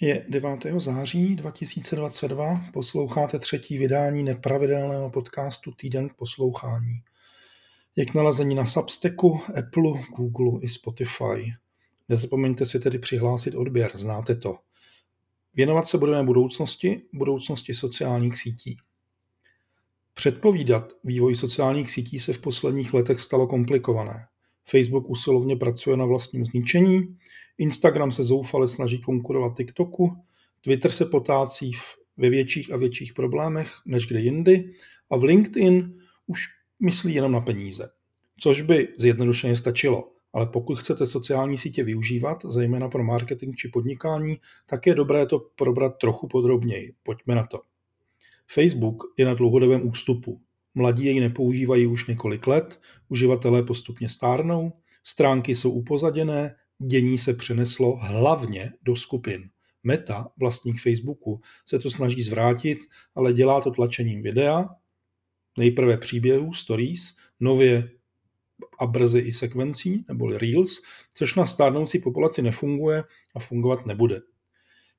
Je 9. září 2022, posloucháte třetí vydání nepravidelného podcastu Týden k poslouchání. Je k nalezení na Substacku, Apple, Google i Spotify. Nezapomeňte si tedy přihlásit odběr, znáte to. Věnovat se budeme budoucnosti, budoucnosti sociálních sítí. Předpovídat vývoj sociálních sítí se v posledních letech stalo komplikované. Facebook usilovně pracuje na vlastním zničení, Instagram se zoufale snaží konkurovat TikToku, Twitter se potácí ve větších a větších problémech než kde jindy a v LinkedIn už myslí jenom na peníze. Což by zjednodušeně stačilo, ale pokud chcete sociální sítě využívat, zejména pro marketing či podnikání, tak je dobré to probrat trochu podrobněji. Pojďme na to. Facebook je na dlouhodobém ústupu. Mladí jej nepoužívají už několik let, uživatelé postupně stárnou, stránky jsou upozaděné, dění se přeneslo hlavně do skupin. Meta, vlastník Facebooku, se to snaží zvrátit, ale dělá to tlačením videa, nejprve příběhů, stories, nově a brzy i sekvencí, neboli reels, což na stárnoucí populaci nefunguje a fungovat nebude.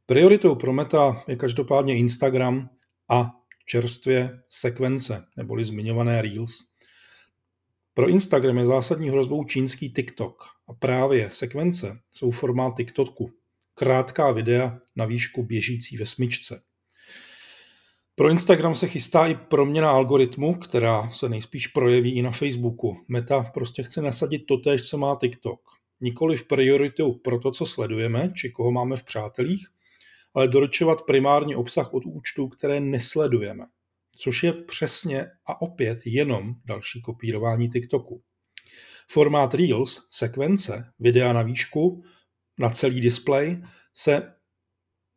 Prioritou pro Meta je každopádně Instagram a čerstvě sekvence, neboli zmiňované reels. Pro Instagram je zásadní hrozbou čínský TikTok a právě sekvence jsou formát TikToku. Krátká videa na výšku běžící ve smyčce. Pro Instagram se chystá i proměna algoritmu, která se nejspíš projeví i na Facebooku. Meta prostě chce nasadit totéž, co má TikTok. Nikoli v prioritu pro to, co sledujeme, či koho máme v přátelích, ale doručovat primární obsah od účtů, které nesledujeme což je přesně a opět jenom další kopírování TikToku. Formát Reels, sekvence, videa na výšku, na celý displej, se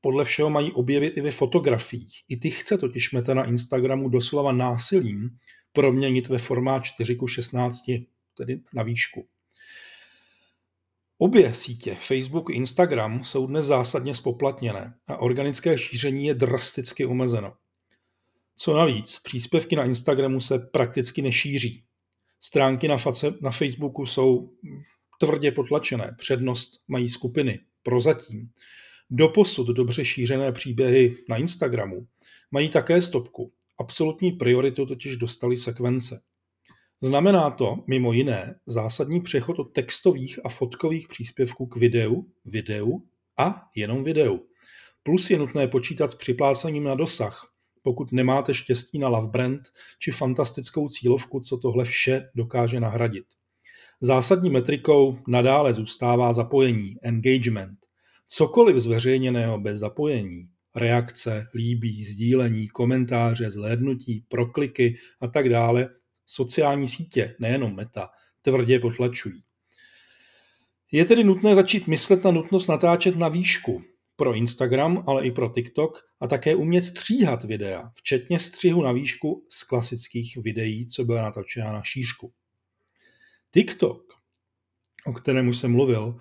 podle všeho mají objevit i ve fotografiích. I ty chce totiž Meta na Instagramu doslova násilím proměnit ve formát 4 k 16, tedy na výšku. Obě sítě, Facebook i Instagram, jsou dnes zásadně spoplatněné a organické šíření je drasticky omezeno. Co navíc, příspěvky na Instagramu se prakticky nešíří. Stránky na, face, na Facebooku jsou tvrdě potlačené, přednost mají skupiny, prozatím. Doposud dobře šířené příběhy na Instagramu mají také stopku. Absolutní prioritu totiž dostali sekvence. Znamená to, mimo jiné, zásadní přechod od textových a fotkových příspěvků k videu, videu a jenom videu. Plus je nutné počítat s připlácením na dosah, pokud nemáte štěstí na love brand či fantastickou cílovku, co tohle vše dokáže nahradit. Zásadní metrikou nadále zůstává zapojení, engagement. Cokoliv zveřejněného bez zapojení, reakce, líbí, sdílení, komentáře, zhlédnutí, prokliky a tak dále, sociální sítě, nejenom meta, tvrdě potlačují. Je tedy nutné začít myslet na nutnost natáčet na výšku, pro Instagram, ale i pro TikTok a také umět stříhat videa, včetně střihu na výšku z klasických videí, co byla natočena na šířku. TikTok, o kterém už jsem mluvil,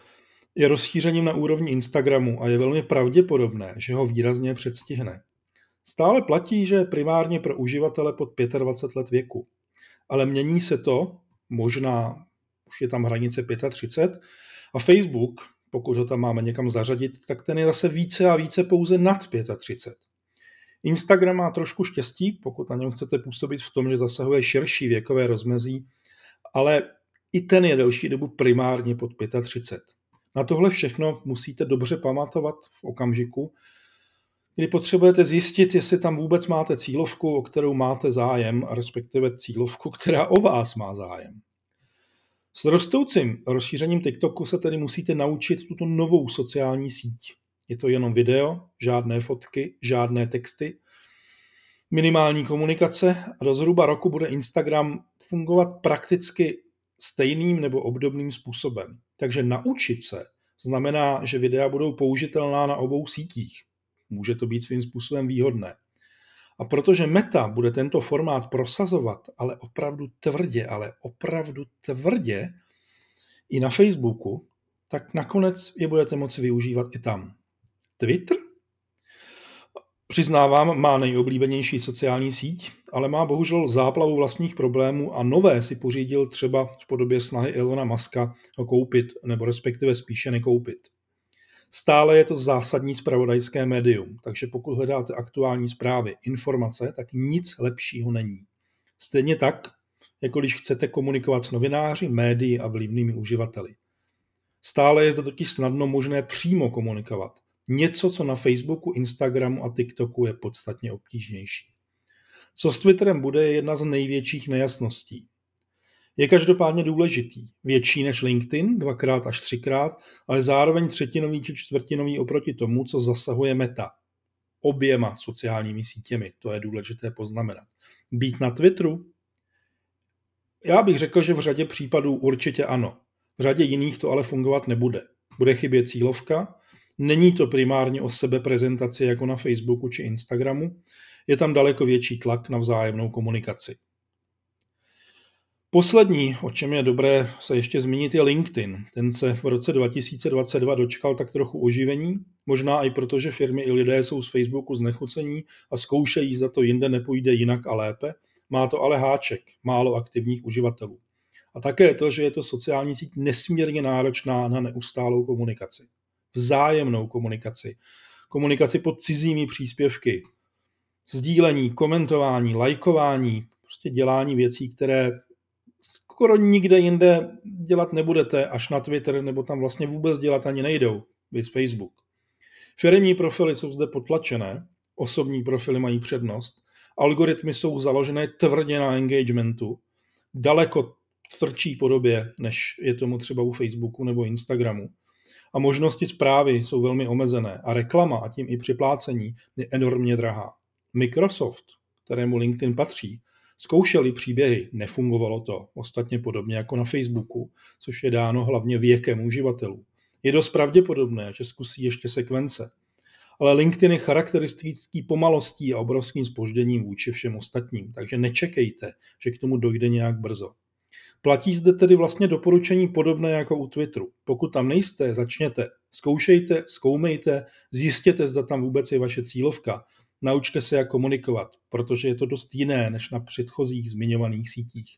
je rozšířením na úrovni Instagramu a je velmi pravděpodobné, že ho výrazně předstihne. Stále platí, že je primárně pro uživatele pod 25 let věku. Ale mění se to, možná už je tam hranice 35, a Facebook pokud ho tam máme někam zařadit, tak ten je zase více a více pouze nad 35. Instagram má trošku štěstí, pokud na něm chcete působit v tom, že zasahuje širší věkové rozmezí, ale i ten je delší dobu primárně pod 35. Na tohle všechno musíte dobře pamatovat v okamžiku, kdy potřebujete zjistit, jestli tam vůbec máte cílovku, o kterou máte zájem, a respektive cílovku, která o vás má zájem. S rostoucím rozšířením TikToku se tedy musíte naučit tuto novou sociální síť. Je to jenom video, žádné fotky, žádné texty, minimální komunikace a do zhruba roku bude Instagram fungovat prakticky stejným nebo obdobným způsobem. Takže naučit se znamená, že videa budou použitelná na obou sítích. Může to být svým způsobem výhodné. A protože Meta bude tento formát prosazovat, ale opravdu tvrdě, ale opravdu tvrdě i na Facebooku, tak nakonec je budete moci využívat i tam. Twitter? Přiznávám, má nejoblíbenější sociální síť, ale má bohužel záplavu vlastních problémů a nové si pořídil třeba v podobě snahy Elona Muska ho koupit, nebo respektive spíše nekoupit. Stále je to zásadní spravodajské médium, takže pokud hledáte aktuální zprávy, informace, tak nic lepšího není. Stejně tak, jako když chcete komunikovat s novináři, médii a vlivnými uživateli. Stále je zde totiž snadno možné přímo komunikovat. Něco, co na Facebooku, Instagramu a TikToku je podstatně obtížnější. Co s Twitterem bude, je jedna z největších nejasností. Je každopádně důležitý, větší než LinkedIn, dvakrát až třikrát, ale zároveň třetinový či čtvrtinový oproti tomu, co zasahuje Meta. Oběma sociálními sítěmi, to je důležité poznamenat. Být na Twitteru? Já bych řekl, že v řadě případů určitě ano. V řadě jiných to ale fungovat nebude. Bude chybět cílovka, není to primárně o sebe prezentaci jako na Facebooku či Instagramu, je tam daleko větší tlak na vzájemnou komunikaci. Poslední, o čem je dobré se ještě zmínit, je LinkedIn. Ten se v roce 2022 dočkal tak trochu oživení, možná i proto, že firmy i lidé jsou z Facebooku znechucení a zkoušejí, zda to jinde nepůjde jinak a lépe. Má to ale háček, málo aktivních uživatelů. A také to, že je to sociální síť nesmírně náročná na neustálou komunikaci. Vzájemnou komunikaci. Komunikaci pod cizími příspěvky. Sdílení, komentování, lajkování, prostě dělání věcí, které skoro nikde jinde dělat nebudete, až na Twitter, nebo tam vlastně vůbec dělat ani nejdou, víc Facebook. Firmní profily jsou zde potlačené, osobní profily mají přednost, algoritmy jsou založené tvrdě na engagementu, daleko tvrdší podobě, než je tomu třeba u Facebooku nebo Instagramu. A možnosti zprávy jsou velmi omezené a reklama a tím i připlácení je enormně drahá. Microsoft, kterému LinkedIn patří, Zkoušeli příběhy, nefungovalo to, ostatně podobně jako na Facebooku, což je dáno hlavně věkem uživatelů. Je dost pravděpodobné, že zkusí ještě sekvence. Ale LinkedIn je charakteristický pomalostí a obrovským spožděním vůči všem ostatním, takže nečekejte, že k tomu dojde nějak brzo. Platí zde tedy vlastně doporučení podobné jako u Twitteru. Pokud tam nejste, začněte. Zkoušejte, zkoumejte, zjistěte, zda tam vůbec je vaše cílovka Naučte se, jak komunikovat, protože je to dost jiné než na předchozích zmiňovaných sítích.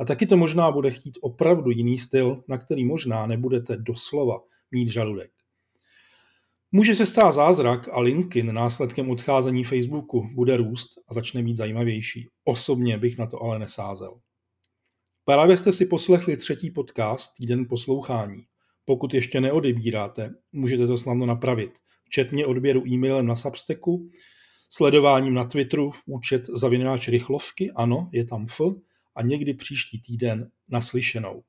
A taky to možná bude chtít opravdu jiný styl, na který možná nebudete doslova mít žaludek. Může se stát zázrak a LinkedIn následkem odcházení Facebooku bude růst a začne být zajímavější. Osobně bych na to ale nesázel. Právě jste si poslechli třetí podcast Týden poslouchání. Pokud ještě neodebíráte, můžete to snadno napravit, včetně odběru e-mailem na Substacku sledováním na Twitteru účet zavináč rychlovky, ano, je tam F, a někdy příští týden naslyšenou.